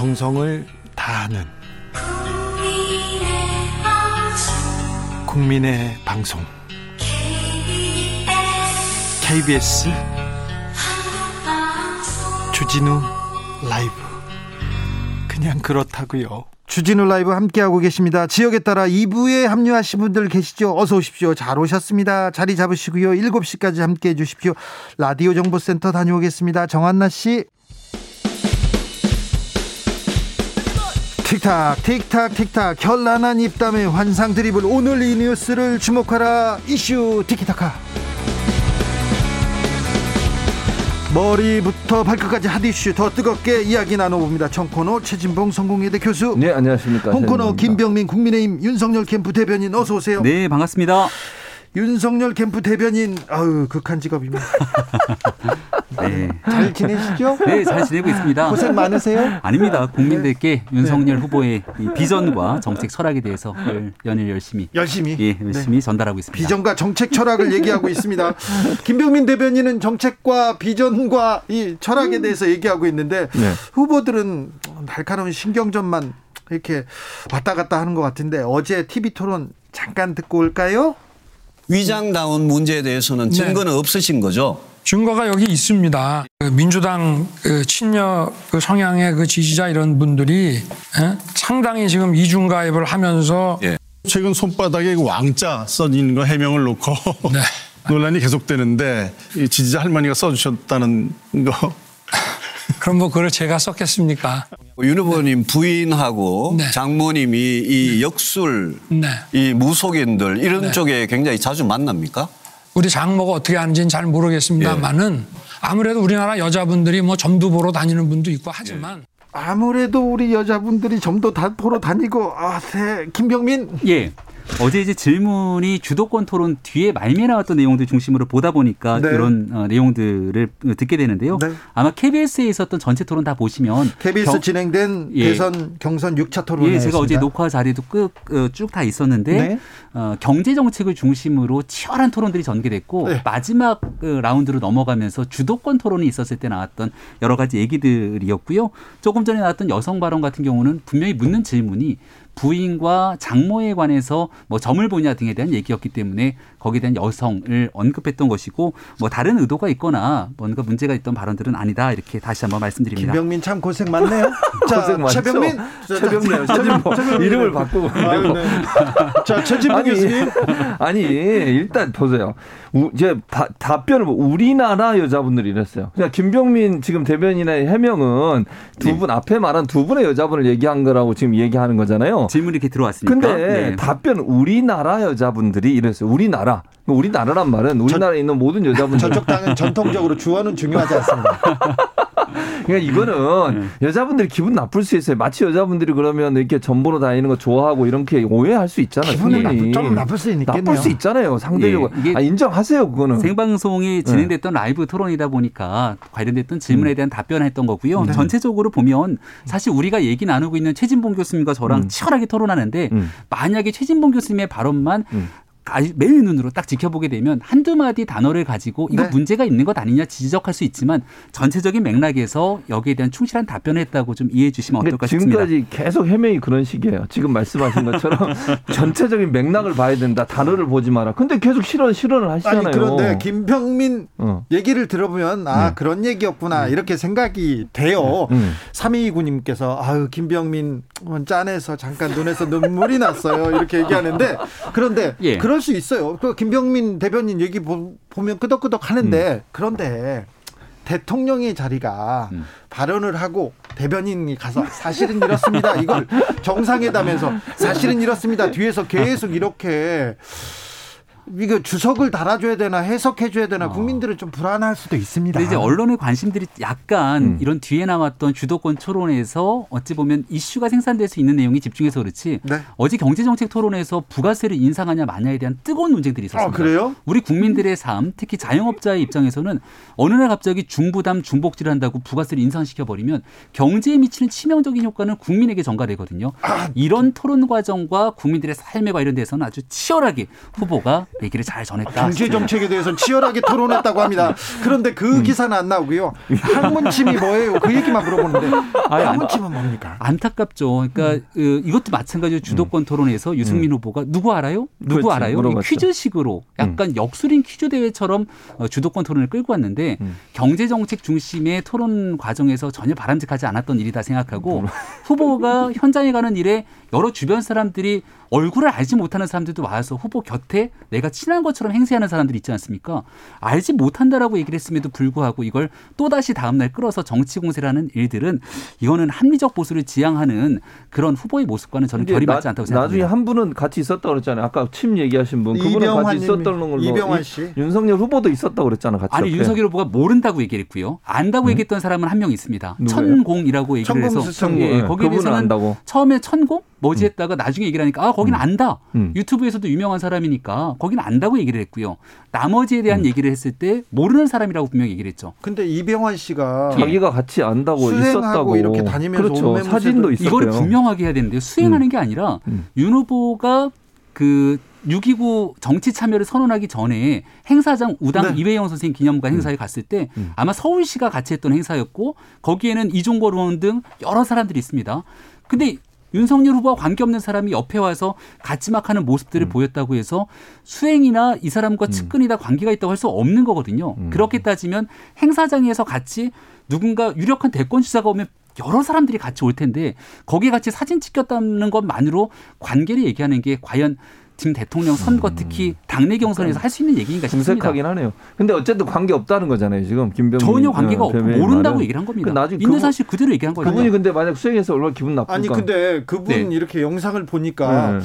정성을 다하는 국민의 방송 KBS 주진우 라이브 그냥 그렇다고요. 주진우 라이브 함께하고 계십니다. 지역에 따라 2부에 합류하신 분들 계시죠? 어서 오십시오. 잘 오셨습니다. 자리 잡으시고요. 7시까지 함께해 주십시오. 라디오 정보센터 다녀오겠습니다. 정한나 씨. 틱탁 틱탁 틱탁 결란한 입담의 환상 드리블 오늘 이 뉴스를 주목하라 이슈 티키타카 머리부터 발끝까지 핫이슈 더 뜨겁게 이야기 나눠봅니다. 청코노 최진봉 성공회대 교수. 네 안녕하십니까. 홍코노 김병민 국민의힘 윤석열 캠프 대변인 어서 오세요. 네 반갑습니다. 윤석열 캠프 대변인 아유 극한 직업입니다. 네. 잘 지내시죠? 네, 잘 지내고 있습니다. 고생 많으세요? 아닙니다. 국민들께 네. 윤석열 네. 후보의 비전과 정책 철학에 대해서 연일 열심히 열심히 예, 열심히 네. 전달하고 있습니다. 비전과 정책 철학을 얘기하고 있습니다. 김병민 대변인은 정책과 비전과 이 철학에 대해서 얘기하고 있는데 네. 후보들은 날카로운 신경전만 이렇게 왔다 갔다 하는 것 같은데 어제 TV 토론 잠깐 듣고 올까요? 위장다운 문제에 대해서는 네. 증거는 네. 없으신 거죠? 증거가 여기 있습니다. 그 민주당 그 친여 그 성향의 그 지지자 이런 분들이 예? 상당히 지금 이중 가입을 하면서 예. 최근 손바닥에 그 왕자 써있는 거 해명을 놓고 네. 논란이 계속되는데 지지자 할머니가 써주셨다는 거 그럼 뭐 그걸 제가 썼겠습니까? 윤 후보님 부인하고 네. 장모님이 이 네. 역술, 네. 이 무속인들 이런 네. 쪽에 굉장히 자주 만납니까? 우리 장모가 어떻게 하는지는 잘 모르겠습니다만은 예. 아무래도 우리나라 여자분들이 뭐 점도 보러 다니는 분도 있고 하지만 예. 아무래도 우리 여자분들이 점도 다 보러 다니고 아, 세 김병민 예. 어제 이제 질문이 주도권 토론 뒤에 말미에 나왔던 내용들 중심으로 보다 보니까 네. 그런 어, 내용들을 듣게 되는데요. 네. 아마 KBS에 있었던 전체 토론 다 보시면 KBS 경, 진행된 예. 대선 경선 6차 토론에 예, 제가 어제 녹화 자리도 쭉다 어, 있었는데 네. 어, 경제 정책을 중심으로 치열한 토론들이 전개됐고 네. 마지막 그 라운드로 넘어가면서 주도권 토론이 있었을 때 나왔던 여러 가지 얘기들이었고요. 조금 전에 나왔던 여성 발언 같은 경우는 분명히 묻는 질문이 부인과 장모에 관해서 뭐 점을 보냐 등에 대한 얘기였기 때문에 거기에 대한 여성을 언급했던 것이고 뭐 다른 의도가 있거나 뭔가 문제가 있던 발언들은 아니다 이렇게 다시 한번 말씀드립니다. 김병민 참 고생 많네요. 자, 고생 많죠. 최병민, 최병민, 최병민 이름을 바꾸고. 아, 네. 자, 최진봉 교수님. 아니 일단 보세요. 우, 이제 다, 답변을 뭐 우리나라 여자분들이 이랬어요. 그냥 김병민 지금 대변인의 해명은 두분 네. 앞에 말한 두 분의 여자분을 얘기한 거라고 지금 얘기하는 거잖아요. 질문이 이렇게 들어왔으니까. 근데 네. 답변 우리나라 여자분들이 이랬어요. 우리나라. 우리나라란 말은 우리나라에 있는 모든 여자분들. 저쪽 당은 전통적으로 주어는 중요하지 않습니다. 그러니까 이거는 네. 여자분들이 기분 나쁠 수 있어요. 마치 여자분들이 그러면 이렇게 전보로 다니는 거 좋아하고 이렇게 오해할 수 있잖아요. 기분이 나쁠, 좀 나쁠 수 있겠네요. 나쁠 수 있잖아요. 상대적으로. 예, 아, 인정하세요. 그거는. 생방송이 네. 진행됐던 네. 라이브 토론이다 보니까 관련됐던 질문에 음. 대한 답변했던 거고요. 네. 전체적으로 보면 사실 우리가 얘기 나누고 있는 최진봉 교수님과 저랑 음. 치열하게 토론하는데 음. 만약에 최진봉 교수님의 발언만 음. 매일 눈으로 딱 지켜보게 되면 한두 마디 단어를 가지고 이거 네. 문제가 있는 것 아니냐 지적할 수 있지만 전체적인 맥락에서 여기에 대한 충실한 답변을 했다고 좀 이해해 주시면 어떨까 싶습니다. 지금까지 계속 해명이 그런 식이에요. 지금 말씀하신 것처럼 전체적인 맥락을 봐야 된다. 단어를 보지 마라. 근데 계속 실언 실언을 하시잖아요. 아니 그런데 김병민 어. 얘기를 들어보면 아 네. 그런 얘기였구나 음. 이렇게 생각이 돼요. 음. 329님께서 아유 김병민 짠해서 잠깐 눈에서 눈물이 났어요. 이렇게 얘기하는데 그런데 예. 그럴 수 있어요. 그 김병민 대변인 얘기 보, 면 끄덕끄덕 하는데 음. 그런데 대통령의 자리가 음. 발언을 하고 대변인이 가서 사실은 이렇습니다. 이걸 정상회담에서 사실은 이렇습니다. 뒤에서 계속 이렇게 이거 주석을 달아줘야 되나 해석해줘야 되나 어. 국민들은 좀 불안할 수도 있습니다. 이제 언론의 관심들이 약간 음. 이런 뒤에 나왔던 주도권 토론에서 어찌 보면 이슈가 생산될 수 있는 내용이 집중해서 그렇지 네. 어제 경제정책 토론에서 부가세를 인상하냐 마냐에 대한 뜨거운 논쟁들이 있었습니다. 아, 그래요? 우리 국민들의 삶, 특히 자영업자의 입장에서는 어느 날 갑자기 중부담 중복지를 한다고 부가세를 인상시켜 버리면 경제에 미치는 치명적인 효과는 국민에게 전가되거든요. 아. 이런 토론 과정과 국민들의 삶에 관련돼서는 아주 치열하게 후보가 얘기를 잘 전했다. 경제 정책에 대해서 치열하게 토론했다고 합니다. 그런데 그 음. 기사는 안 나오고요. 항문침이 뭐예요? 그 얘기만 물어보는데 항문침은 뭡니까? 안타깝죠. 그러니까 음. 그 이것도 마찬가지로 주도권 토론에서 유승민 음. 후보가 누구 알아요? 누구 그렇지, 알아요? 퀴즈식으로 약간 음. 역술인 퀴즈 대회처럼 어, 주도권 토론을 끌고 왔는데 음. 경제 정책 중심의 토론 과정에서 전혀 바람직하지 않았던 일이다 생각하고 후보가 현장에 가는 일에 여러 주변 사람들이 얼굴을 알지 못하는 사람들도 와서 후보 곁에 내가 친한 것처럼 행세하는 사람들이 있지 않습니까? 알지 못한다라고 얘기를 했음에도 불구하고 이걸 또다시 다음날 끌어서 정치 공세라는 일들은 이거는 합리적 보수를 지향하는 그런 후보의 모습과는 저는 결이 맞지 않다고 생각합니다. 나중에 한 분은 같이 있었다고 그랬잖아요. 아까 침 얘기하신 분. 그분은 같이 있었던 걸로. 이병환 씨. 윤석열 후보도 있었다고 그랬잖아. 같이 아니 옆에. 윤석열 후보가 모른다고 얘기했고요. 안다고 음? 얘기했던 사람은 한 명 있습니다. 누구예요? 천공이라고 얘기를 해서 예, 거기에 대해서는 안다고. 처음에 천공 뭐지했다가 음. 나중에 얘기를 하니까 아 거기는 음. 안다. 음. 유튜브에서도 유명한 사람이니까 거기는 안다고 얘기를 했고요. 나머지에 대한 음. 얘기를 했을 때 모르는 사람이라고 분명히 얘기를 했죠. 근데 이병환 씨가 자기가 같이 안다고 있었다고 이렇게 다니면서 그렇죠. 사진도 있었대요. 이거를 분명하게 해야 되는데요. 수행하는 게 아니라 윤 후보가 그 6.29 정치 참여를 선언하기 전에 행사장 우당 네. 이회영 선생님 기념관 행사에 갔을 때 아마 서울시가 같이 했던 행사였고 거기에는 이종걸 의원 등 여러 사람들이 있습니다. 근데 윤석열 후보와 관계없는 사람이 옆에 와서 같이 막 하는 모습들을 음. 보였다고 해서 수행이나 이 사람과 음. 측근이다 관계가 있다고 할 수 없는 거거든요. 음. 그렇게 따지면 행사장에서 같이 누군가 유력한 대권 주자가 오면 여러 사람들이 같이 올 텐데 거기에 같이 사진 찍혔다는 것만으로 관계를 얘기하는 게 과연 지금 대통령 선거 음. 특히 당내 경선에서 할 수 있는 얘기인가 싶습니다. 궁색하긴 하네요. 근데 어쨌든 관계 없다는 거잖아요. 지금 김병민 전혀 관계가 어, 없고 모른다고 말은. 얘기를 한 겁니다. 그 나중에 있는 사실 그대로 얘기한 거예요. 그분이 근데 만약 수행해서 얼마나 기분 나쁠까? 아니 근데 그분 네. 이렇게 영상을 보니까 네.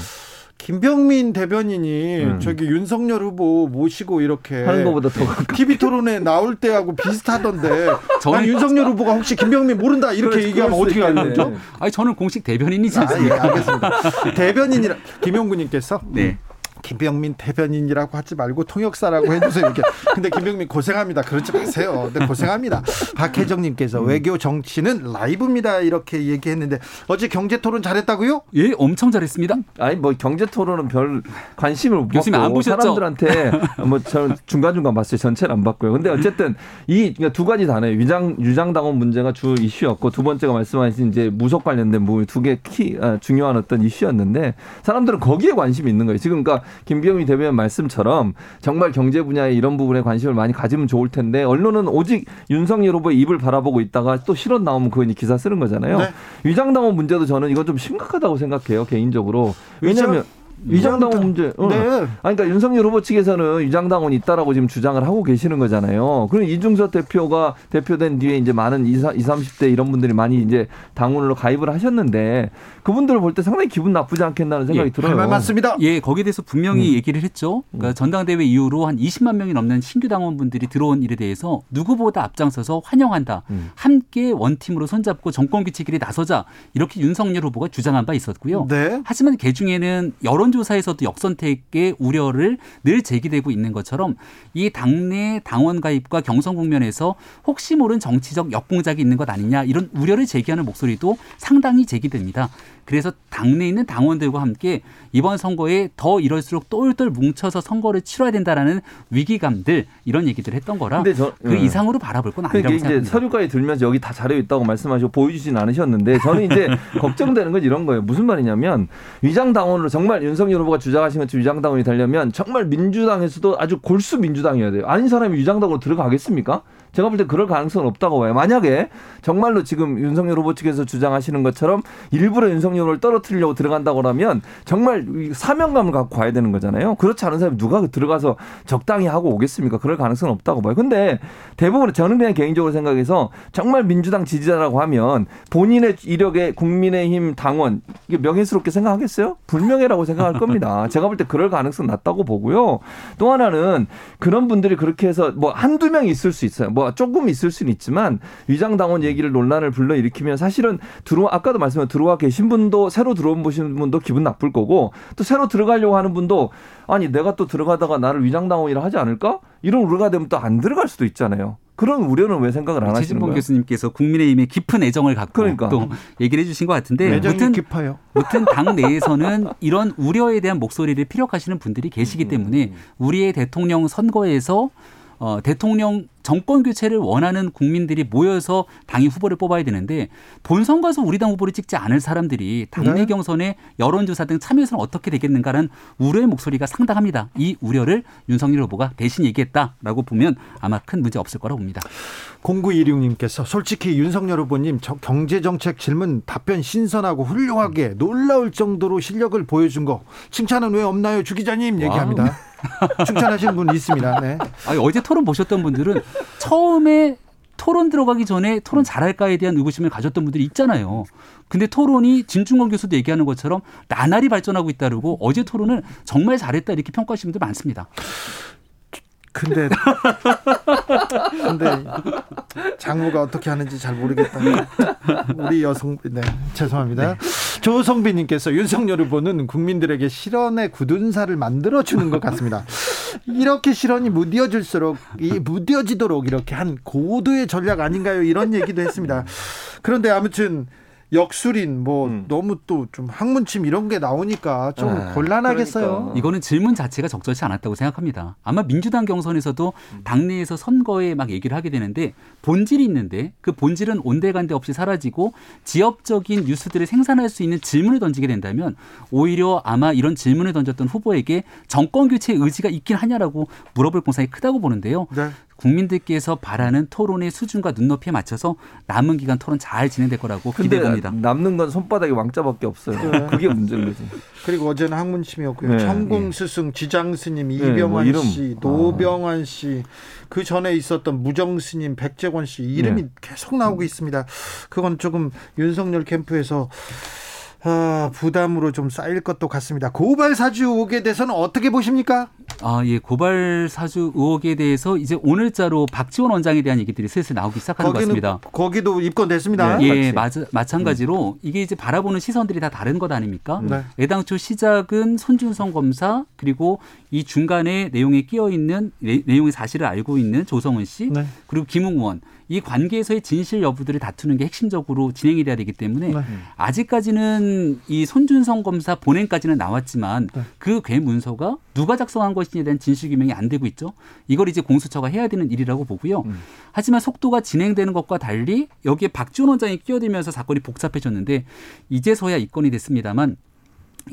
김병민 대변인이 음. 저기 윤석열 후보 모시고 이렇게 하는 것보다 더 TV 토론에 나올 때하고 비슷하던데 저는 윤석열 후보가 혹시 김병민 모른다 이렇게 얘기하면 어떻게 하는 거죠? 아니 저는 공식 대변인이지 않습니까? 아, 예, 알겠습니다. 대변인이라 김용구님께서 네. 김병민 대변인이라고 하지 말고 통역사라고 해주세요. 이렇게. 근데 김병민 고생합니다. 그러지 마세요. 근데 고생합니다. 박혜정님께서 음. 외교 정치는 라이브입니다. 이렇게 얘기했는데 어제 경제 토론 잘했다고요? 예, 엄청 잘했습니다. 아니 뭐 경제 토론은 별 관심을 못 받고 안 보셨죠? 사람들한테 뭐 저는 중간 중간 봤어요. 전체는 안 봤고요. 근데 어쨌든 이두 그러니까 가지 다네요. 유장 유장 당원 문제가 주 이슈였고 두 번째가 말씀하신 이제 무속 관련된 뭐두개 키 아, 중요한 어떤 이슈였는데 사람들은 거기에 관심이 있는 거예요. 지금 그러니까 김병희 대변인 말씀처럼 정말 경제 분야에 이런 부분에 관심을 많이 가지면 좋을 텐데 언론은 오직 윤석열 후보의 입을 바라보고 있다가 또 실언 나오면 그거 기사 쓰는 거잖아요. 네. 위장당원 문제도 저는 이건 좀 심각하다고 생각해요 개인적으로. 왜냐하면 위장당원 문제. 어. 네. 아니, 그러니까 윤석열 후보 측에서는 위장당원이 있다라고 지금 주장을 하고 계시는 거잖아요. 그럼 이중섭 대표가 대표된 뒤에 이제 많은 20, 30대 이런 분들이 많이 이제 당원으로 가입을 하셨는데 그분들을 볼 때 상당히 기분 나쁘지 않겠다는 생각이 예, 들어요. 말 맞습니다. 예, 거기에 대해서 분명히 음. 얘기를 했죠. 그러니까 음. 전당대회 이후로 한 20만 명이 넘는 신규 당원분들이 들어온 일에 대해서 누구보다 앞장서서 환영한다. 음. 함께 원팀으로 손잡고 정권 교체길에 나서자. 이렇게 윤석열 후보가 주장한 바 있었고요. 네. 하지만 그 중에는 여 론조사에서도 역선택의 우려를 늘 제기되고 있는 것처럼 이 당내 당원 가입과 경선 국면에서 혹시 모른 정치적 역공작이 있는 것 아니냐 이런 우려를 제기하는 목소리도 상당히 제기됩니다. 그래서 당내에 있는 당원들과 함께 이번 선거에 더 이럴수록 똘똘 뭉쳐서 선거를 치러야 된다라는 위기감들 이런 얘기들을 했던 거라 저, 그 네. 이상으로 바라볼 건 아니라고 그러니까 생각합니다. 서류까지 들면서 여기 다 자료 있다고 말씀하시고 보여주진 않으셨는데 저는 이제 걱정되는 건 이런 거예요. 무슨 말이냐면 위장 당원으로 정말 윤 석열 후보가 주장하신 것처럼 위장 당원이 되려면 정말 민주당에서도 아주 골수 민주당이어야 돼요. 아닌 사람이 위장 당원으로 들어가겠습니까? 제가 볼 때 그럴 가능성은 없다고 봐요. 만약에 정말로 지금 윤석열 후보 측에서 주장하시는 것처럼 일부러 윤석열을 떨어뜨리려고 들어간다고 하면 정말 사명감을 갖고 가야 되는 거잖아요. 그렇지 않은 사람이 누가 들어가서 적당히 하고 오겠습니까? 그럴 가능성은 없다고 봐요. 근데 대부분 저는 그냥 개인적으로 생각해서 정말 민주당 지지자라고 하면 본인의 이력에 국민의힘 당원 이게 명예스럽게 생각하겠어요? 불명예라고 생각할 겁니다. 제가 볼 때 그럴 가능성 낮다고 보고요. 또 하나는 그런 분들이 그렇게 해서 뭐 한두 명 있을 수 있어요. 뭐 조금 있을 수는 있지만 위장 당원 얘기를 논란을 불러일으키면 사실은 들어 아까도 말씀한 들어와 계신 분도 새로 들어온 보신 분도 기분 나쁠 거고 또 새로 들어가려고 하는 분도 아니 내가 또 들어가다가 나를 위장 당원이라 하지 않을까? 이런 우려가 되면 또 안 들어갈 수도 있잖아요. 그런 우려는 왜 생각을 안 하시는 거예요? 교수님께서 국민의힘에 깊은 애정을 갖고 그러니까. 또 얘기를 해주신 것 같은데 애정이 깊어요. 무튼 당 내에서는 이런 우려에 대한 목소리를 피력하시는 분들이 계시기 때문에 우리의 대통령 선거에서 어, 대통령 정권 교체를 원하는 국민들이 모여서 당이 후보를 뽑아야 되는데 본선 가서 우리 당 후보를 찍지 않을 사람들이 당내 네. 경선에 여론조사 등 참여해서는 어떻게 되겠는가라는 우려의 목소리가 상당합니다. 이 우려를 윤석열 후보가 대신 얘기했다라고 보면 아마 큰 문제 없을 거라고 봅니다. 0926님께서 솔직히 윤석열 후보님 경제정책 질문 답변 신선하고 훌륭하게 놀라울 정도로 실력을 보여준 거 칭찬은 왜 없나요 주 기자님 얘기합니다. 칭찬하시는 분 있습니다. 네. 아니, 어제 토론 보셨던 분들은 처음에 토론 들어가기 전에 토론 잘할까에 대한 의구심을 가졌던 분들이 있잖아요. 근데 토론이 진중권 교수도 얘기하는 것처럼 나날이 발전하고 있다고 어제 토론을 정말 잘했다 이렇게 평가하시는 분들 많습니다. 근데 근데 장모가 어떻게 하는지 잘 모르겠다. 우리 여성 네 죄송합니다. 네. 조성빈님께서 윤석열 후보는 국민들에게 실언의 굳은 살을 만들어 주는 것 같습니다. 이렇게 실언이 무뎌질수록 이 무뎌지도록 이렇게 한 고도의 전략 아닌가요? 이런 얘기도 했습니다. 그런데 아무튼 역술인 뭐 음. 너무 또 좀 학문침 이런 게 나오니까 좀 아, 곤란하겠어요. 그러니까. 이거는 질문 자체가 적절치 않았다고 생각합니다. 아마 민주당 경선에서도 당내에서 선거에 막 얘기를 하게 되는데 본질이 있는데 그 본질은 온데간데 없이 사라지고 지역적인 뉴스들을 생산할 수 있는 질문을 던지게 된다면 오히려 아마 이런 질문을 던졌던 후보에게 정권 교체 의지가 있긴 하냐라고 물어볼 공산이 크다고 보는데요. 네. 국민들께서 바라는 토론의 수준과 눈높이에 맞춰서 남은 기간 토론 잘 진행될 거라고 기대해 봅니다. 남는 건 손바닥에 왕자밖에 없어요. 네. 그게 문제인 거지. 그리고 어제는 학문침이었고요. 네. 천공 스승, 지장 스님, 네. 이병환 뭐 씨, 노병환 씨, 그 전에 있었던 무정 스님, 백재권 씨 이름이 네. 계속 나오고 있습니다. 그건 조금 윤석열 캠프에서 아, 부담으로 좀 쌓일 것도 같습니다. 고발 사주 의혹에 대해서는 어떻게 보십니까? 아, 예, 고발 사주 의혹에 대해서 이제 오늘자로 박지원 원장에 대한 얘기들이 슬슬 나오기 시작하는 것 같습니다. 거기도 입건됐습니다. 네, 예, 맞, 마찬가지로 음. 이게 이제 바라보는 시선들이 다 다른 것 아닙니까? 네. 애당초 시작은 손준성 검사 그리고 이 중간에 내용에 끼어 있는 내용의 사실을 알고 있는 조성은 씨 네. 그리고 김웅원 이 관계에서의 진실 여부들을 다투는 게 핵심적으로 진행이 돼야 되기 때문에 네. 아직까지는 이 손준성 검사 본행까지는 나왔지만 네. 그 괴 문서가 누가 작성한 것인지에 대한 진실 규명이 안 되고 있죠. 이걸 이제 공수처가 해야 되는 일이라고 보고요. 음. 하지만 속도가 진행되는 것과 달리 여기에 박지원 원장이 끼어들면서 사건이 복잡해졌는데 이제서야 입건이 됐습니다만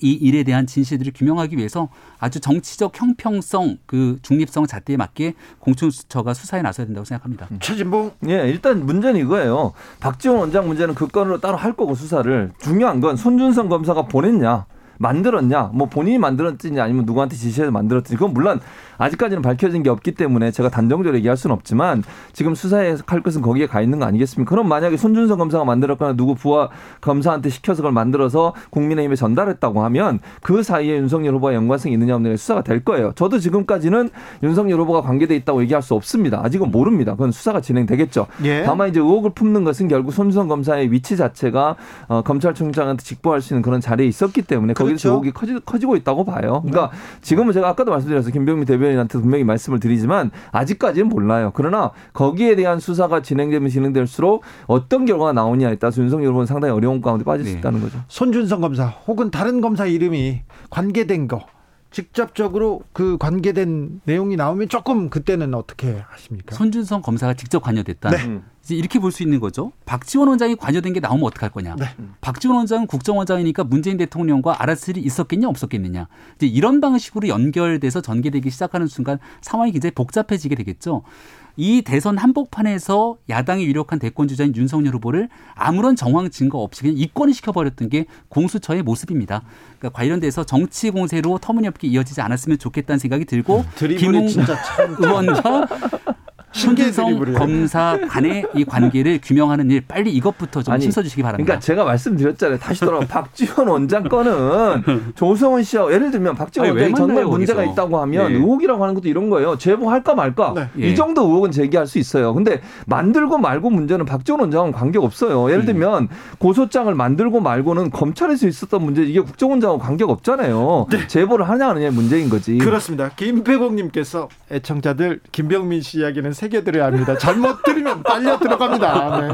이 일에 대한 진실들을 규명하기 위해서 아주 정치적 형평성, 그 중립성 잣대에 맞게 공수처가 수사에 나서야 된다고 생각합니다. 음. 최진봉. 예, 일단 문제는 이거예요. 박지원 원장 문제는 그 건으로 따로 할 거고 수사를 중요한 건 손준성 검사가 보냈냐. 만들었냐, 뭐 본인이 만들었지 아니면 누구한테 지시해서 만들었지 그건 물론 아직까지는 밝혀진 게 없기 때문에 제가 단정적으로 얘기할 수는 없지만 지금 수사에 할 것은 거기에 가 있는 거 아니겠습니까? 그럼 만약에 손준성 검사가 만들었거나 누구 부하 검사한테 시켜서 그걸 만들어서 국민의힘에 전달했다고 하면 그 사이에 윤석열 후보와 연관성이 있느냐 없느냐 수사가 될 거예요. 저도 지금까지는 윤석열 후보가 관계돼 있다고 얘기할 수 없습니다. 아직은 모릅니다. 그건 수사가 진행되겠죠. 예. 다만 이제 의혹을 품는 것은 결국 손준성 검사의 위치 자체가 어, 검찰총장한테 직보할 수 있는 그런 자리에 있었기 때문에 거기 서 그렇죠. 의혹이 커지, 커지고 있다고 봐요. 그러니까 네. 지금은 제가 아까도 말씀드렸어요. 김병민 대변인 의원한테 분명히 말씀을 드리지만 아직까지는 몰라요. 그러나 거기에 대한 수사가 진행되면 진행될수록 어떤 결과가 나오냐에 따라서 윤석열 후보는 상당히 어려운 가운데 빠질 수 네. 있다는 거죠. 손준성 검사 혹은 다른 검사 이름이 관계된 거 직접적으로 그 관계된 내용이 나오면 조금 그때는 어떻게 하십니까? 손준성 검사가 직접 관여됐다. 네. 음. 이제 이렇게 볼 수 있는 거죠. 박지원 원장이 관여된 게 나오면 어떡할 거냐. 네. 박지원 원장은 국정원장이니까 문재인 대통령과 일이 있었겠냐 없었겠느냐. 이제 이런 방식으로 연결돼서 전개되기 시작하는 순간 상황이 굉장히 복잡해지게 되겠죠. 이 대선 한복판에서 야당이 유력한 대권 주자인 윤석열 후보를 아무런 정황 증거 없이 그냥 입건을 시켜버렸던 게 공수처의 모습입니다. 그러니까 관련돼서 정치 공세로 터무니없게 이어지지 않았으면 좋겠다는 생각이 들고 김웅 의원과 신재성 검사 간의 이 관계를 규명하는 일 빨리 이것부터 좀 힘써주시기 바랍니다. 그러니까 제가 말씀드렸잖아요. 다시 돌아 박지원 원장 건은 조성은 씨와 예를 들면 박지원 아니, 원장이 정말 문제가 거기서. 있다고 하면 네. 의혹이라고 하는 것도 이런 거예요. 제보할까 말까 네. 이 정도 의혹은 제기할 수 있어요. 근데 만들고 말고 문제는 박지원 원장은 관계 없어요. 예를 음. 들면 고소장을 만들고 말고는 검찰에서 있었던 문제 이게 국정원장하고 관계가 없잖아요. 네. 제보를 하냐 안 하냐 문제인 거지. 그렇습니다. 김배공님께서 애청자들 김병민 씨 이야기는 새겨 들어야 합니다. 잘못 들으면 빨려 들어갑니다. 네.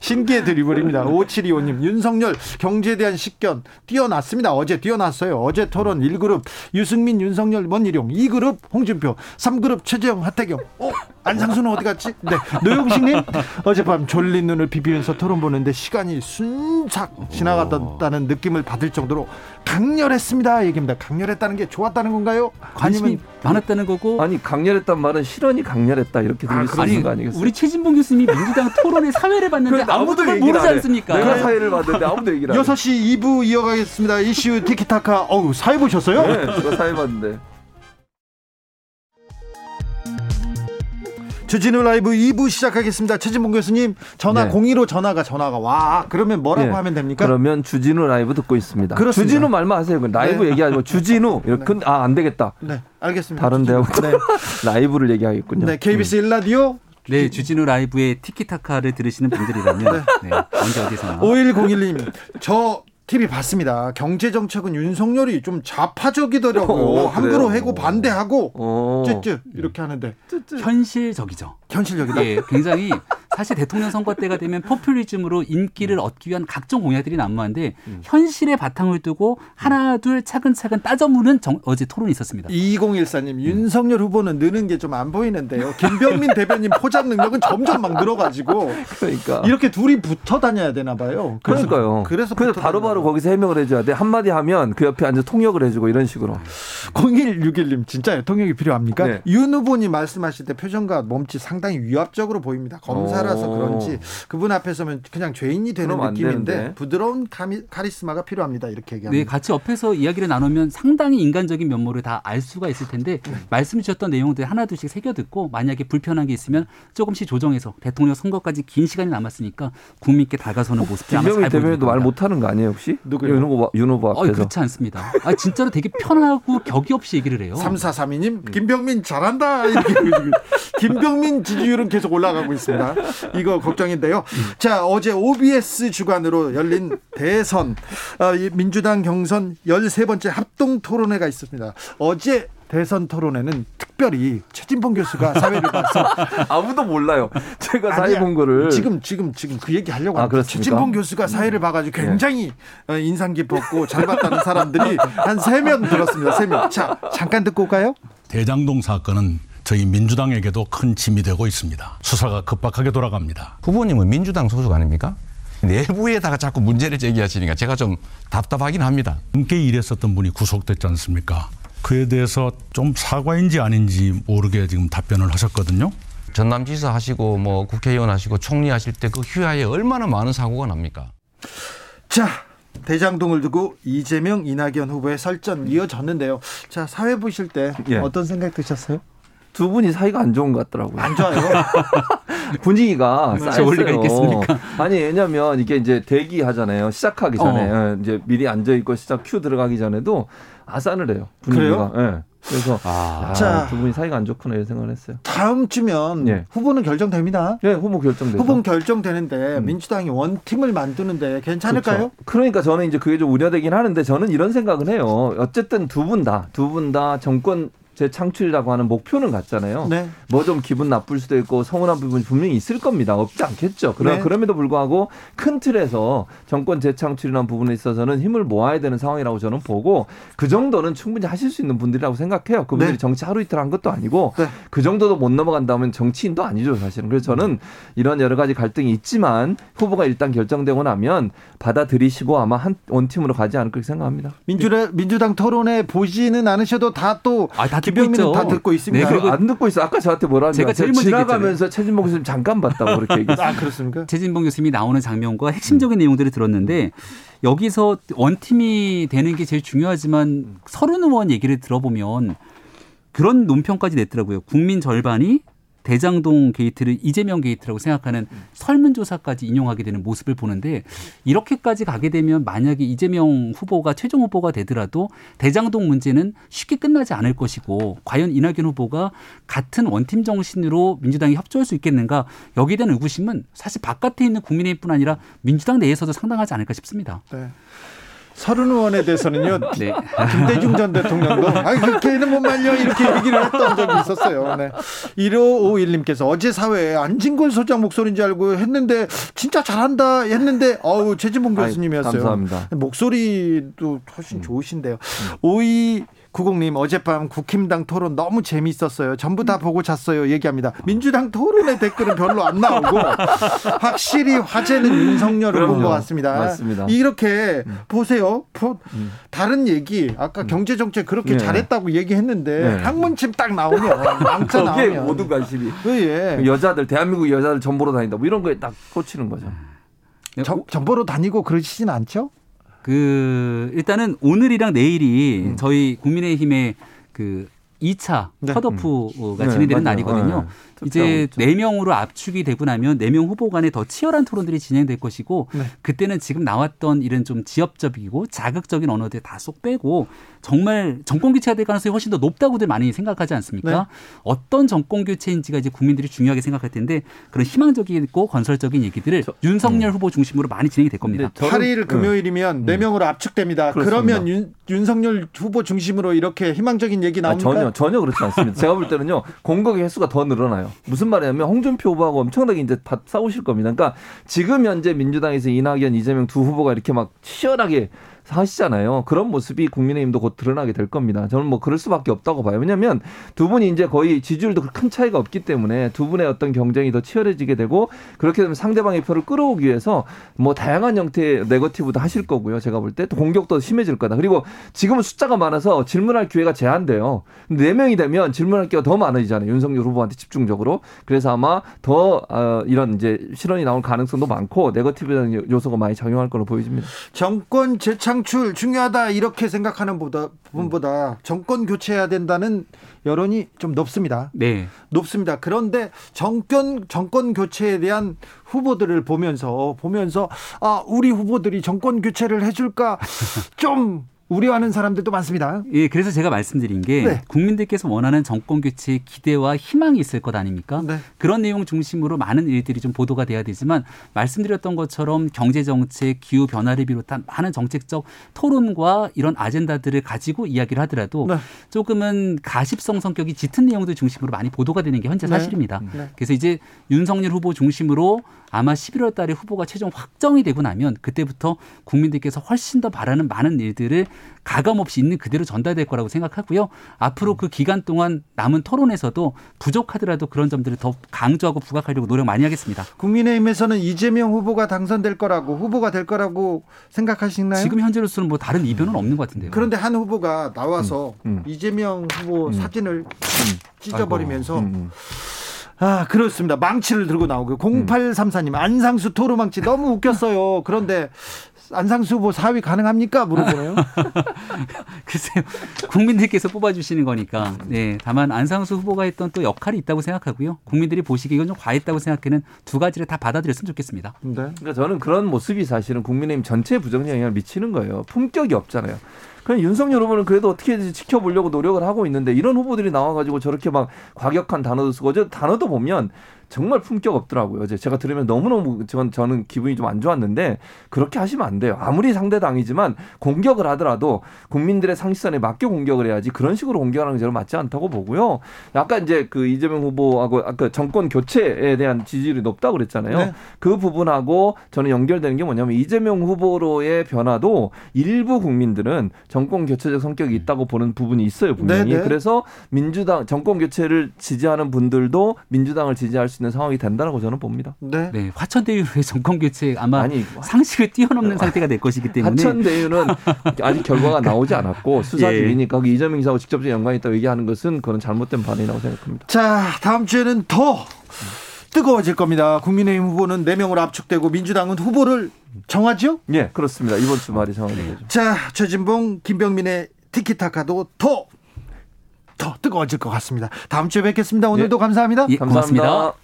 신기의 드리블입니다. 5725님, 윤석열 경제에 대한 식견 뛰어났습니다. 어제 뛰어났어요. 어제 토론 1그룹 유승민, 윤석열, 원희룡, 2그룹 홍준표, 3그룹 최재형, 하태경. 어? 안상수는 어디 갔지? 네. 노영식님, 어젯밤 졸린 눈을 비비면서 토론 보는데 시간이 순삭 지나갔다는 느낌을 받을 정도로 강렬했습니다. 얘기입니다. 강렬했다는 게 좋았다는 건가요? 관심이 많았다는 거고. 아니 강렬했단 말은 실언이 강렬했다 이렇게 들릴 아, 수 있는 거 아니겠어요? 우리 최진봉 교수님이 민주당 토론의 사회를 봤는데 아무도 모르지 않습니까? 내가 사회를 봤는데 아무도 얘기를 안 해. 6시 2부 이어가겠습니다. 이슈 티키타카. 어우 사회 보셨어요? 네, 제가 사회 봤는데. 주진우 라이브 2부 시작하겠습니다. 최진봉 교수님 전화 네. 02로 전화가 전화가 와 그러면 뭐라고 네. 하면 됩니까? 그러면 주진우 라이브 듣고 있습니다. 그렇습니다. 주진우 말만 하세요. 라이브 네. 얘기하지 마. 주진우 이렇게 네. 아안 되겠다. 네 알겠습니다. 다른 데하고 네. 라이브를 얘기하겠군요. 네 KBS 음. 1라디오 네, 주진우 라이브의 티키타카를 들으시는 분들이라면 네. 네, 언제 어디서나 5101님 저 TV 봤습니다. 경제 정책은 윤석열이 좀 좌파적이더라고요. 오, 함부로 해고 반대하고 쯔쯔 이렇게 하는데 현실적이죠. 현실적이다. 예, 굉장히 사실 대통령 선거 때가 되면 포퓰리즘으로 인기를 얻기 위한 각종 공약들이 난무한데 음. 현실의 바탕을 두고 하나 둘 차근차근 따져무는 정, 어제 토론이 있었습니다. 2014님 음. 윤석열 후보는 느는 게 좀 안 보이는데요. 김병민 대변인 포장 능력은 점점 막 늘어가지고 그러니까 이렇게 둘이 붙어 다녀야 되나 봐요. 그래서, 그러니까요. 그래서 그래서 바로바로 거기서 해명을 해줘야 돼. 한마디 하면 그 옆에 앉아 통역을 해주고 이런 식으로. 0161님 진짜 통역이 필요합니까? 네. 윤 후보님 말씀하실 때 표정과 몸짓 상당히 위압적으로 보입니다. 검사 따라서 그런지 그분 앞에 서면 그냥 죄인이 되는 느낌인데 부드러운 카미, 카리스마가 필요합니다. 이렇게 얘기합니다. 네, 같이 옆에서 이야기를 나누면 상당히 인간적인 면모를 다 알 수가 있을 텐데 네. 말씀 주셨던 내용들 하나둘씩 새겨 듣고 만약에 불편한 게 있으면 조금씩 조정해서 대통령 선거까지 긴 시간이 남았으니까 국민께 다가서는 모습이 아마 잘 대변인도 말 못하는 거 아니에요 혹시? 누구요? 윤 후보, 윤 후보 앞에서. 어, 그렇지 않습니다. 아 진짜로 되게 편하고 격이 없이 얘기를 해요. 3432님 김병민 잘한다 이렇게 김병민 지지율은 계속 올라가고 있습니다. 이거 걱정인데요. 자, 어제 OBS 주관으로 열린 대선 어, 민주당 경선 13번째 합동 토론회가 있습니다. 어제 대선 토론회는 특별히 최진봉 교수가 사회를 봐서 아무도 몰라요. 제가 사회 본 거를 지금 지금 지금 그 얘기 하려고 아, 최진봉 교수가 사회를 봐가지고 네. 굉장히 네. 인상 깊었고 잘 봤다는 사람들이 한 세 명 들었습니다. 세 명. 자 잠깐 듣고 올까요? 대장동 사건은 저희 민주당에게도 큰 짐이 되고 있습니다. 수사가 급박하게 돌아갑니다. 후보님은 민주당 소속 아닙니까? 내부에다가 자꾸 문제를 제기하시니까 제가 좀 답답하긴 합니다. 함께 일했었던 분이 구속됐지 않습니까? 그에 대해서 좀 사과인지 아닌지 모르게 지금 답변을 하셨거든요. 전남지사 하시고 뭐 국회의원 하시고 총리 하실 때 그 휴하에 얼마나 많은 사고가 납니까? 자, 대장동을 두고 이재명, 이낙연 후보의 설전 이어졌는데요. 자, 사회 보실 때 예. 어떤 생각 드셨어요? 두 분이 사이가 안 좋은 것 같더라고요. 안 좋아요. 분위기가 쌓였어요. 있겠습니까? 아니 왜냐면 이게 이제 대기하잖아요. 시작하기 전에 어. 예, 이제 미리 앉아 있고 시작 큐 들어가기 전에도 아싸늘해요. 분위기가. 그래요? 네. 그래서 아, 자, 두 분이 사이가 안 좋구나 이런 생각을 했어요. 다음 주면 예. 후보는 결정됩니다. 네, 후보 결정되죠. 후보 결정되는데 음. 민주당이 원 팀을 만드는데 괜찮을까요? 그렇죠. 그러니까 저는 이제 그게 좀 우려되긴 하는데 저는 이런 생각은 해요. 어쨌든 두 분 다, 두 분 다 정권 재창출이라고 하는 목표는 같잖아요. 네. 뭐 좀 기분 나쁠 수도 있고 서운한 부분이 분명히 있을 겁니다. 없지 않겠죠. 그러, 네. 그럼에도 불구하고 큰 틀에서 정권 재창출이라는 부분에 있어서는 힘을 모아야 되는 상황이라고 저는 보고 그 정도는 충분히 하실 수 있는 분들이라고 생각해요. 그분들이 네. 정치 하루 이틀 한 것도 아니고 네. 그 정도도 못 넘어간다면 정치인도 아니죠 사실은. 그래서 저는 이런 여러 가지 갈등이 있지만 후보가 일단 결정되고 나면 받아들이시고 아마 한 원팀으로 가지 않을까 생각합니다. 민주당 민주당 토론에 보지는 않으셔도 다또 아, 김병민은 다 듣고 있습니다. 네, 그리고 안 듣고 있어. 아까 저한테 뭐라 제가 제일 먼저 지나가면서 최진봉 교수님 잠깐 봤다고 그렇게 얘기했어요. 아 그렇습니까? 최진봉 교수님이 나오는 장면과 핵심적인 음. 내용들을 들었는데 여기서 원팀이 되는 게 제일 중요하지만 설훈 의원 얘기를 들어보면 그런 논평까지 냈더라고요. 국민 절반이 대장동 게이트를 이재명 게이트라고 생각하는 설문조사까지 인용하게 되는 모습을 보는데 이렇게까지 가게 되면 만약에 이재명 후보가 최종 후보가 되더라도 대장동 문제는 쉽게 끝나지 않을 것이고 과연 이낙연 후보가 같은 원팀 정신으로 민주당이 협조할 수 있겠는가 여기에 대한 의구심은 사실 바깥에 있는 국민의힘뿐 아니라 민주당 내에서도 상당하지 않을까 싶습니다. 네. 서른 의원에 대해서는요. 네. 김대중 전 대통령도 아 그렇게는 못 말려 이렇게 얘기를 했던 적이 있었어요. 네. 1551님께서 어제 사회에 안진걸 소장 목소리인 줄 알고 했는데 진짜 잘한다 했는데 어우 최진봉 교수님이었어요. 아이, 감사합니다. 목소리도 훨씬 좋으신데요. 음. 52 구공님 어젯밤 국힘당 토론 너무 재미있었어요. 전부 다 보고 잤어요. 얘기합니다. 민주당 토론의 댓글은 별로 안 나오고 확실히 화제는 윤석열 후보인 것 같습니다. 맞습니다. 이렇게 음. 보세요. 음. 다른 얘기 아까 음. 경제 정책 그렇게 네. 잘했다고 얘기했는데 네. 학문침 딱 나오면 망자 나오면 모든 관심이 예. 여자들 대한민국 여자들 전보로 다닌다 뭐 이런 거에 딱 꽂히는 거죠. 전, 전보로 다니고 그러시진 않죠? 그 일단은 오늘이랑 내일이 음. 저희 국민의힘의 그 2차 네. 컷오프가 네, 진행되는 네, 날이거든요. 네. 이제 네 명으로 압축이 되고 나면 네 명 후보 간에 더 치열한 토론들이 진행될 것이고 네. 그때는 지금 나왔던 이런 좀 지역적이고 자극적인 언어들 다 쏙 빼고 정말 정권 교체가 될 가능성이 훨씬 더 높다고들 많이 생각하지 않습니까? 네. 어떤 정권 교체인지가 이제 국민들이 중요하게 생각할 텐데 그런 희망적이고 건설적인 얘기들을 저, 윤석열 음. 후보 중심으로 많이 진행이 될 겁니다. 8일 음. 금요일이면 네 음. 명으로 압축됩니다. 그렇습니다. 그러면 윤, 윤석열 후보 중심으로 이렇게 희망적인 얘기 나옵니까? 아, 전혀 전혀 그렇지 않습니다. 제가 볼 때는요 공격의 횟수가 더 늘어나요. 무슨 말이냐면 홍준표 후보하고 엄청나게 이제 다 싸우실 겁니다. 그러니까 지금 현재 민주당에서 이낙연, 이재명 두 후보가 이렇게 막 치열하게 하시잖아요. 그런 모습이 국민의힘도 곧 드러나게 될 겁니다. 저는 뭐 그럴 수밖에 없다고 봐요. 왜냐하면 두 분이 이제 거의 지지율도 큰 차이가 없기 때문에 두 분의 어떤 경쟁이 더 치열해지게 되고 그렇게 되면 상대방의 표를 끌어오기 위해서 뭐 다양한 형태의 네거티브도 하실 거고요. 제가 볼 때 또 공격도 심해질 거다. 그리고 지금은 숫자가 많아서 질문할 기회가 제한돼요. 네 명이 되면 질문할 기회가 더 많아지잖아요. 윤석열 후보한테 집중적으로. 그래서 아마 더 어, 이런 이제 실언이 나올 가능성도 많고 네거티브 요소가 많이 작용할 걸로 보여집니다. 정권 재창 창출 중요하다 이렇게 생각하는 보다 부분보다 정권 교체해야 된다는 여론이 좀 높습니다. 네. 높습니다. 그런데 정권 정권 교체에 대한 후보들을 보면서 보면서 아 우리 후보들이 정권 교체를 해줄까 좀 우려하는 사람들도 많습니다. 예, 그래서 제가 말씀드린 게 네. 국민들께서 원하는 정권 교체의 기대와 희망이 있을 것 아닙니까? 네. 그런 내용 중심으로 많은 일들이 좀 보도가 돼야 되지만 말씀드렸던 것처럼 경제 정책, 기후 변화를 비롯한 많은 정책적 토론과 이런 아젠다들을 가지고 이야기를 하더라도 네. 조금은 가십성 성격이 짙은 내용들 중심으로 많이 보도가 되는 게 현재 네. 사실입니다. 네. 그래서 이제 윤석열 후보 중심으로 아마 11월 달에 후보가 최종 확정이 되고 나면 그때부터 국민들께서 훨씬 더 바라는 많은 일들을 가감 없이 있는 그대로 전달될 거라고 생각하고요. 앞으로 그 기간 동안 남은 토론에서도 부족하더라도 그런 점들을 더 강조하고 부각하려고 노력 많이 하겠습니다. 국민의힘에서는 이재명 후보가 당선될 거라고 후보가 될 거라고 생각하시나요? 지금 현재로서는 뭐 다른 이변은 없는 것 같은데요. 그런데 한 후보가 나와서 음, 음. 이재명 후보 음. 사진을 음. 찢어버리면서 음, 음. 아, 그렇습니다. 망치를 들고 나오고 0834님 안상수 토르망치 너무 웃겼어요. 그런데 안상수 후보 사위 가능합니까? 물어보네요. 글쎄요. 국민들께서 뽑아주시는 거니까. 네. 다만 안상수 후보가 했던 또 역할이 있다고 생각하고요. 국민들이 보시기에 이건 좀 과했다고 생각하는 두 가지를 다 받아들였으면 좋겠습니다. 네. 그러니까 저는 그런 모습이 사실은 국민의힘 전체에 부정적 영향을 미치는 거예요. 품격이 없잖아요. 그냥 윤석열 후보는 그래도 어떻게 지켜보려고 노력을 하고 있는데 이런 후보들이 나와가지고 저렇게 막 과격한 단어도 쓰고 어제 단어도 보면 정말 품격 없더라고요. 어제 제가 들으면 너무너무 전, 저는 기분이 좀 안 좋았는데 그렇게 하시면 안 돼요. 아무리 상대당이지만 공격을 하더라도 국민들의 상식선에 맞게 공격을 해야지 그런 식으로 공격하는 게 저는 맞지 않다고 보고요. 아까 이제 그 이재명 후보하고 아까 정권 교체에 대한 지지율이 높다고 그랬잖아요. 네. 그 부분하고 저는 연결되는 게 뭐냐면 이재명 후보로의 변화도 일부 국민들은 정권 교체적 성격이 있다고 보는 부분이 있어요. 분명히. 네, 네. 그래서 민주당 정권 교체를 지지하는 분들도 민주당을 지지할 수 있는 상황이 된다라고 저는 봅니다. 네. 네. 화천대유의 정권 교체 아마 아니, 상식을 뛰어넘는 상태가 될 것이기 때문에 화천대유는 아직 결과가 나오지 않았고 수사 예. 중이니까 그 이재명 이사하고 직접적 연관이 있다고 얘기하는 것은 그런 잘못된 반응이라고 생각합니다. 자, 다음 주에는 더 뜨거워질 겁니다. 국민의힘 후보는 4명으로 압축되고 민주당은 후보를 정하죠? 예, 그렇습니다. 이번 주말이 정하는 거죠. 자, 최진봉, 김병민의 티키타카도 더, 더 뜨거워질 것 같습니다. 다음 주에 뵙겠습니다. 오늘도 예. 감사합니다. 예, 감사합니다. 고맙습니다.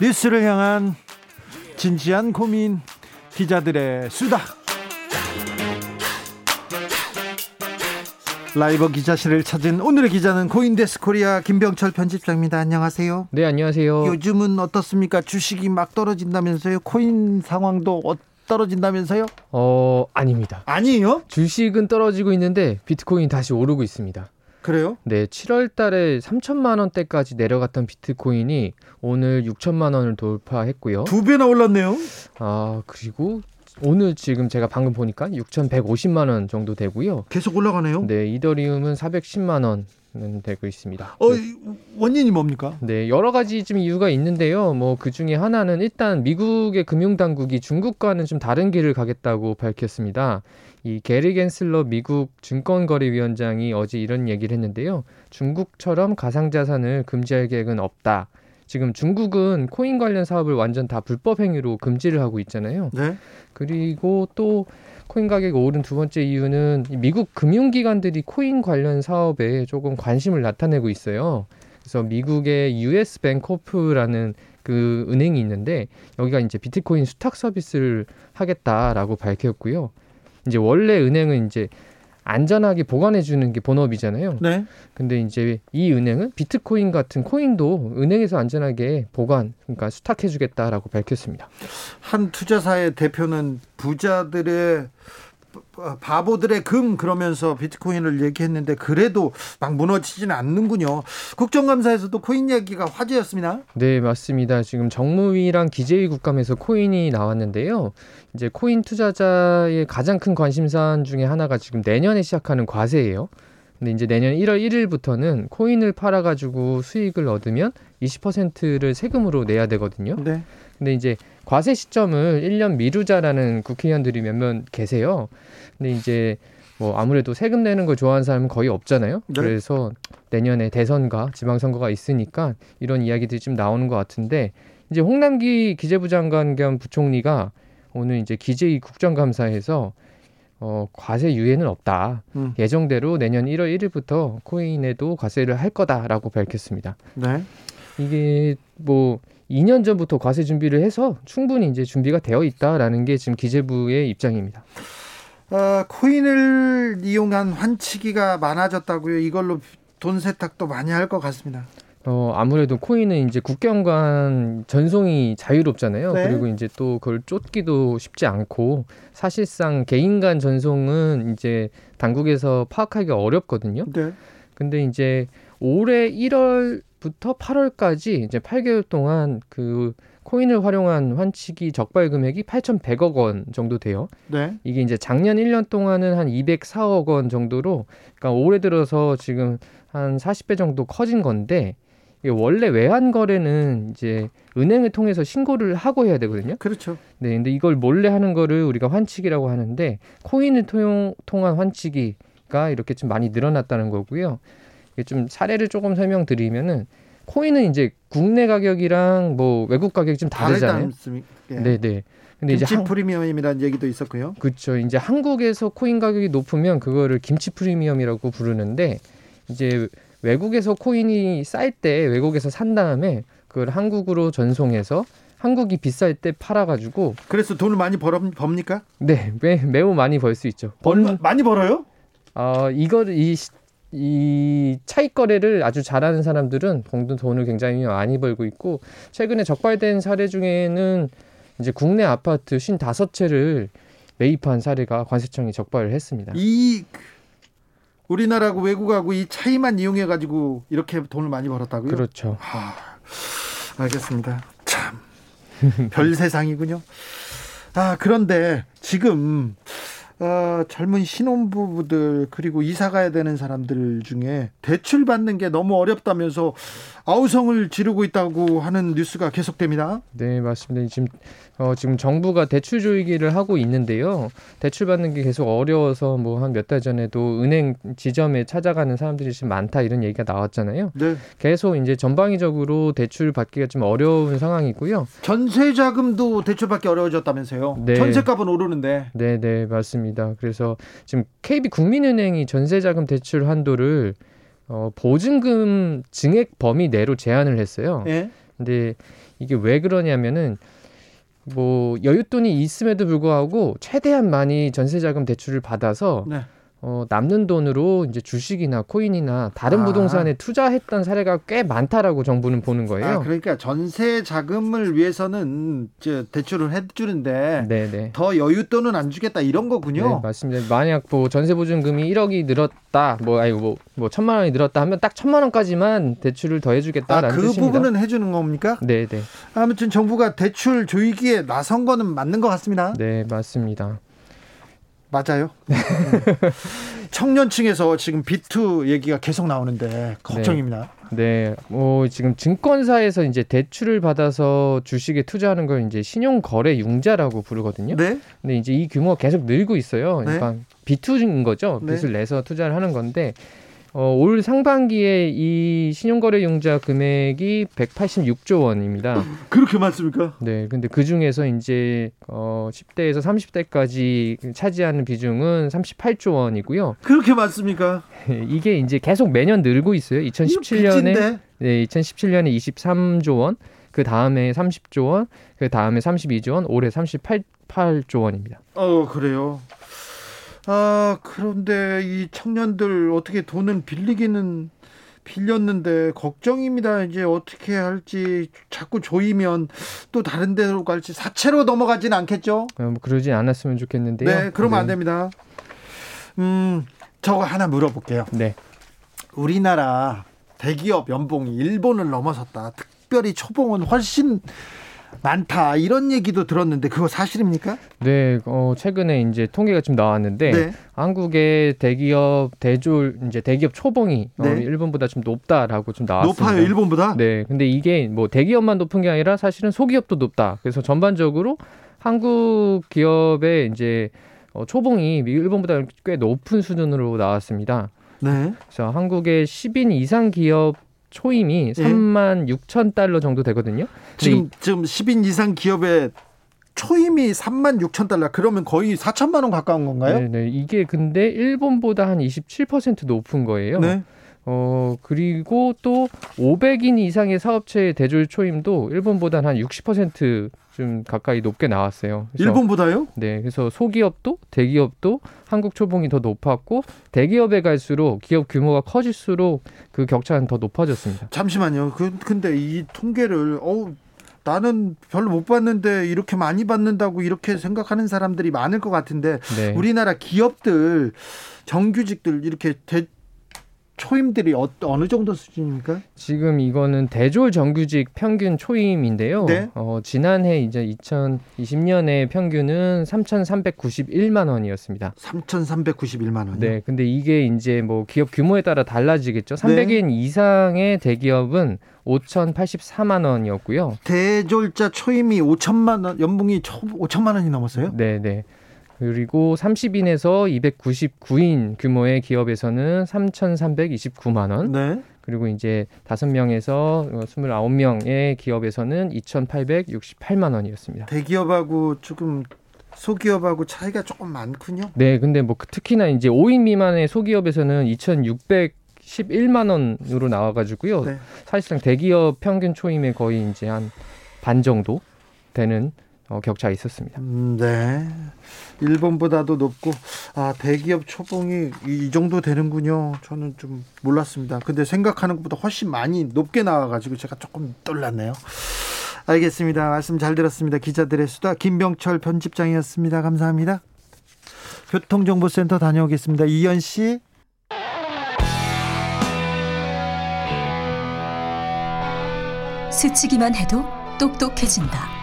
뉴스를 향한 진지한 고민 기자들의 수다 라이브 기자실을 찾은 오늘의 기자는 코인데스크 코리아 김병철 편집장입니다. 안녕하세요. 네, 안녕하세요. 요즘은 어떻습니까? 주식이 막 떨어진다면서요? 코인 상황도 어, 떨어진다면서요? 어, 아닙니다. 아니에요? 주식은 떨어지고 있는데 비트코인 다시 오르고 있습니다. 그래요? 네, 7월 달에 3천만 원대까지 내려갔던 비트코인이 오늘 6천만 원을 돌파했고요. 두 배나 올랐네요. 아, 그리고 오늘 지금 제가 방금 보니까 6,150만 원 정도 되고요. 계속 올라가네요. 네, 이더리움은 410만 원. 되고 있습니다. 어, 원인이 뭡니까? 네, 여러 가지 좀 이유가 있는데요. 뭐 그 중에 하나는 일단 미국의 금융 당국이 중국과는 좀 다른 길을 가겠다고 밝혔습니다. 이 게리 겐슬러 미국 증권거래위원장이 어제 이런 얘기를 했는데요. 중국처럼 가상자산을 금지할 계획은 없다. 지금 중국은 코인 관련 사업을 완전 다 불법 행위로 금지를 하고 있잖아요. 네. 그리고 또 코인 가격이 오른 두 번째 이유는 미국 금융기관들이 코인 관련 사업에 조금 관심을 나타내고 있어요. 그래서 미국의 US 뱅코프라는 그 은행이 있는데 여기가 이제 비트코인 수탁 서비스를 하겠다라고 밝혔고요. 이제 원래 은행은 이제 안전하게 보관해 주는 게 본업이잖아요. 네. 근데 이제 이 은행은 비트코인 같은 코인도 은행에서 안전하게 보관, 그러니까 수탁해 주겠다라고 밝혔습니다. 한 투자사의 대표는 부자들의 바보들의 금 그러면서 비트코인을 얘기했는데 그래도 막 무너지지는 않는군요. 국정감사에서도 코인 얘기가 화제였습니다. 네, 맞습니다. 지금 정무위랑 기재위 국감에서 코인이 나왔는데요. 이제 코인 투자자의 가장 큰 관심사안 중에 하나가 지금 내년에 시작하는 과세예요. 근데 이제 내년 1월 1일부터는 코인을 팔아가지고 수익을 얻으면 20%를 세금으로 내야 되거든요. 네. 근데 이제 과세 시점을 1년 미루자라는 국회의원들이 몇명 계세요. 근데 이제 뭐 아무래도 세금 내는 걸 좋아하는 사람은 거의 없잖아요. 네. 그래서 내년에 대선과 지방선거가 있으니까 이런 이야기들이 좀 나오는 것 같은데 이제 홍남기 기재부 장관 겸 부총리가 오늘 이제 기재위 국정감사에서 어, 과세 유예는 없다. 음. 예정대로 내년 1월 1일부터 코인에도 과세를 할 거다라고 밝혔습니다. 네. 이게 뭐 2년 전부터 과세 준비를 해서 충분히 이제 준비가 되어 있다라는 게 지금 기재부의 입장입니다. 어, 코인을 이용한 환치기가 많아졌다고요. 이걸로 돈 세탁도 많이 할 것 같습니다. 어, 아무래도 코인은 이제 국경간 전송이 자유롭잖아요. 네. 그리고 이제 또 그걸 쫓기도 쉽지 않고 사실상 개인 간 전송은 이제 당국에서 파악하기가 어렵거든요. 네. 근데 이제 올해 1월 부터 8월까지 이제 8개월 동안 그 코인을 활용한 환치기 적발 금액이 8,100억 원 정도 돼요. 네. 이게 이제 작년 1년 동안은 한 204억 원 정도로 그러니까 올해 들어서 지금 한 40배 정도 커진 건데 원래 외환 거래는 이제 은행을 통해서 신고를 하고 해야 되거든요. 그렇죠. 네, 근데 이걸 몰래 하는 거를 우리가 환치기라고 하는데 코인을 통, 통한 환치기가 이렇게 좀 많이 늘어났다는 거고요. 좀 사례를 조금 설명드리면은 코인은 이제 국내 가격이랑 뭐 외국 가격이 좀 다르잖아요. 예. 네, 네. 근데 이제 한, 프리미엄이라는 얘기도 있었고요. 그렇죠. 이제 한국에서 코인 가격이 높으면 그거를 김치 프리미엄이라고 부르는데 이제 외국에서 코인이 쌀 때 외국에서 산 다음에 그걸 한국으로 전송해서 한국이 비쌀 때 팔아가지고 그래서 돈을 많이 벌, 법니까? 네, 매, 매우 많이 벌 수 있죠. 벌, 많이 벌어요? 어, 이거를 이, 이 차익 거래를 아주 잘하는 사람들은 돈을 굉장히 많이 벌고 있고 최근에 적발된 사례 중에는 이제 국내 아파트 55채를 매입한 사례가 관세청이 적발을 했습니다. 이 우리나라하고 외국하고 이 차이만 이용해 가지고 이렇게 돈을 많이 벌었다고요? 그렇죠. 아, 알겠습니다. 참. 별 세상이군요. 아, 그런데 지금 어, 젊은 신혼부부들 그리고 이사 가야 되는 사람들 중에 대출 받는 게 너무 어렵다면서 아우성을 지르고 있다고 하는 뉴스가 계속됩니다. 네, 맞습니다. 지금 어, 지금 정부가 대출 조이기를 하고 있는데요. 대출 받는 게 계속 어려워서 뭐 한 몇 달 전에도 은행 지점에 찾아가는 사람들이 지금 많다 이런 얘기가 나왔잖아요. 네. 계속 이제 전방위적으로 대출 받기가 좀 어려운 상황이고요. 전세 자금도 대출 받기 어려워졌다면서요. 네. 전세값은 오르는데. 네, 네, 맞습니다. 그래서 지금 KB 국민은행이 전세 자금 대출 한도를 어, 보증금 증액 범위 내로 제한을 했어요. 예? 근데 이게 왜 그러냐면은 뭐 여윳돈이 있음에도 불구하고 최대한 많이 전세자금 대출을 받아서 네. 어, 남는 돈으로 이제 주식이나 코인이나 다른 아. 부동산에 투자했던 사례가 꽤 많다라고 정부는 보는 거예요. 아, 그러니까 전세 자금을 위해서는 이제 대출을 해주는데 네네. 더 여윳돈은 안 주겠다 이런 거군요. 네, 맞습니다. 만약 뭐 전세 보증금이 1억이 늘었다, 뭐 아니 뭐, 뭐 천만 원이 늘었다 하면 딱 천만 원까지만 대출을 더 해주겠다라는 아, 그 뜻입니다. 부분은 해주는 겁니까? 네, 네. 아무튼 정부가 대출 조이기에 나선 거는 맞는 것 같습니다. 네, 맞습니다. 맞아요. 네. 청년층에서 지금 비투 얘기가 계속 나오는데 걱정입니다. 네. 네. 뭐 지금 증권사에서 이제 대출을 받아서 주식에 투자하는 걸 이제 신용 거래 융자라고 부르거든요. 네. 근데 이제 이 규모가 계속 늘고 있어요. 그러니까 네. 비투인 거죠. 빚을 네. 내서 투자를 하는 건데 어, 올 상반기에 이 신용거래융자 금액이 186조 원입니다. 그렇게 많습니까? 네. 근데 그 중에서 이제 어, 10대에서 30대까지 차지하는 비중은 38조 원이고요. 그렇게 많습니까? 이게 이제 계속 매년 늘고 있어요. 2017년에 네, 2017년에 23조 원, 그 다음에 30조 원, 그 다음에 32조 원, 올해 38조 원입니다. 어, 그래요. 아, 그런데 이 청년들 어떻게 돈은 빌리기는 빌렸는데 걱정입니다. 이제 어떻게 할지 자꾸 조이면 또 다른 데로 갈지 사채로 넘어가지는 않겠죠? 어, 뭐 그러지 않았으면 좋겠는데요. 네, 그러면 네. 안 됩니다. 음, 저거 하나 물어볼게요. 네. 우리나라 대기업 연봉이 일본을 넘어섰다. 특별히 초봉은 훨씬 많다 이런 얘기도 들었는데 그거 사실입니까? 네, 어, 최근에 이제 통계가 좀 나왔는데 네. 한국의 대기업 대졸 이제 대기업 초봉이 어, 네. 어, 일본보다 좀 높다라고 좀 나왔습니다. 높아요, 일본보다? 네, 근데 이게 뭐 대기업만 높은 게 아니라 사실은 소기업도 높다. 그래서 전반적으로 한국 기업의 이제 어, 초봉이 일본보다 꽤 높은 수준으로 나왔습니다. 네. 그래서 한국의 10인 이상 기업 초임이 예. 3만 6천 달러 정도 되거든요. 지금 지금 10인 이상 기업의 초임이 3만 6천 달러 그러면 거의 4천만 원 가까운 건가요? 네, 네. 이게 근데 일본보다 한 27% 높은 거예요. 네. 어, 그리고 또 500인 이상의 사업체의 대졸 초임도 일본보다 한 60%좀 가까이 높게 나왔어요. 일본보다요? 네. 그래서 소기업도 대기업도 한국 초봉이 더 높았고 대기업에 갈수록 기업 규모가 커질수록 그 격차는 더 높아졌습니다. 잠시만요. 그, 근데 이 통계를 어우 나는 별로 못 받는데 이렇게 많이 받는다고 이렇게 생각하는 사람들이 많을 것 같은데 네. 우리나라 기업들 정규직들 이렇게 대, 초임들이 어, 느 정도 수준입니까? 지금 이거는 대졸 정규직 평균 초임인데요. 네? 어, 지난해 이제 2020년에 평균은 3,391만 원이었습니다. 3,391만 원. 네, 근데 이게 이제 뭐 기업 규모에 따라 달라지겠죠. 300인 네. 이상의 대기업은 5,084만 원이었고요. 대졸자 초임이 5천만 원, 연봉이 5천만 원이 넘었어요? 네, 네. 그리고 30인에서 299인 규모의 기업에서는 3,329만 원. 네. 그리고 이제 5명에서 29명의 기업에서는 2,868만 원이었습니다. 대기업하고 조금 소기업하고 차이가 조금 많군요. 네, 근데 뭐 특히나 이제 5인 미만의 소기업에서는 2,600 11만 원으로 나와가지고요. 네. 사실상 대기업 평균 초임의 거의 이제 한 반 정도 되는 어, 격차가 있었습니다. 음, 네. 일본보다도 높고 아 대기업 초봉이 이 정도 되는군요. 저는 좀 몰랐습니다. 근데 생각하는 것보다 훨씬 많이 높게 나와 가지고 제가 조금 놀랐네요. 알겠습니다. 말씀 잘 들었습니다. 기자들의 수다 김병철 편집장이었습니다. 감사합니다. 교통정보센터 다녀오겠습니다. 이현 씨. 스치기만 해도 똑똑해진다.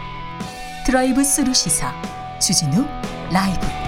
드라이브 스루 시사 주진우 라이브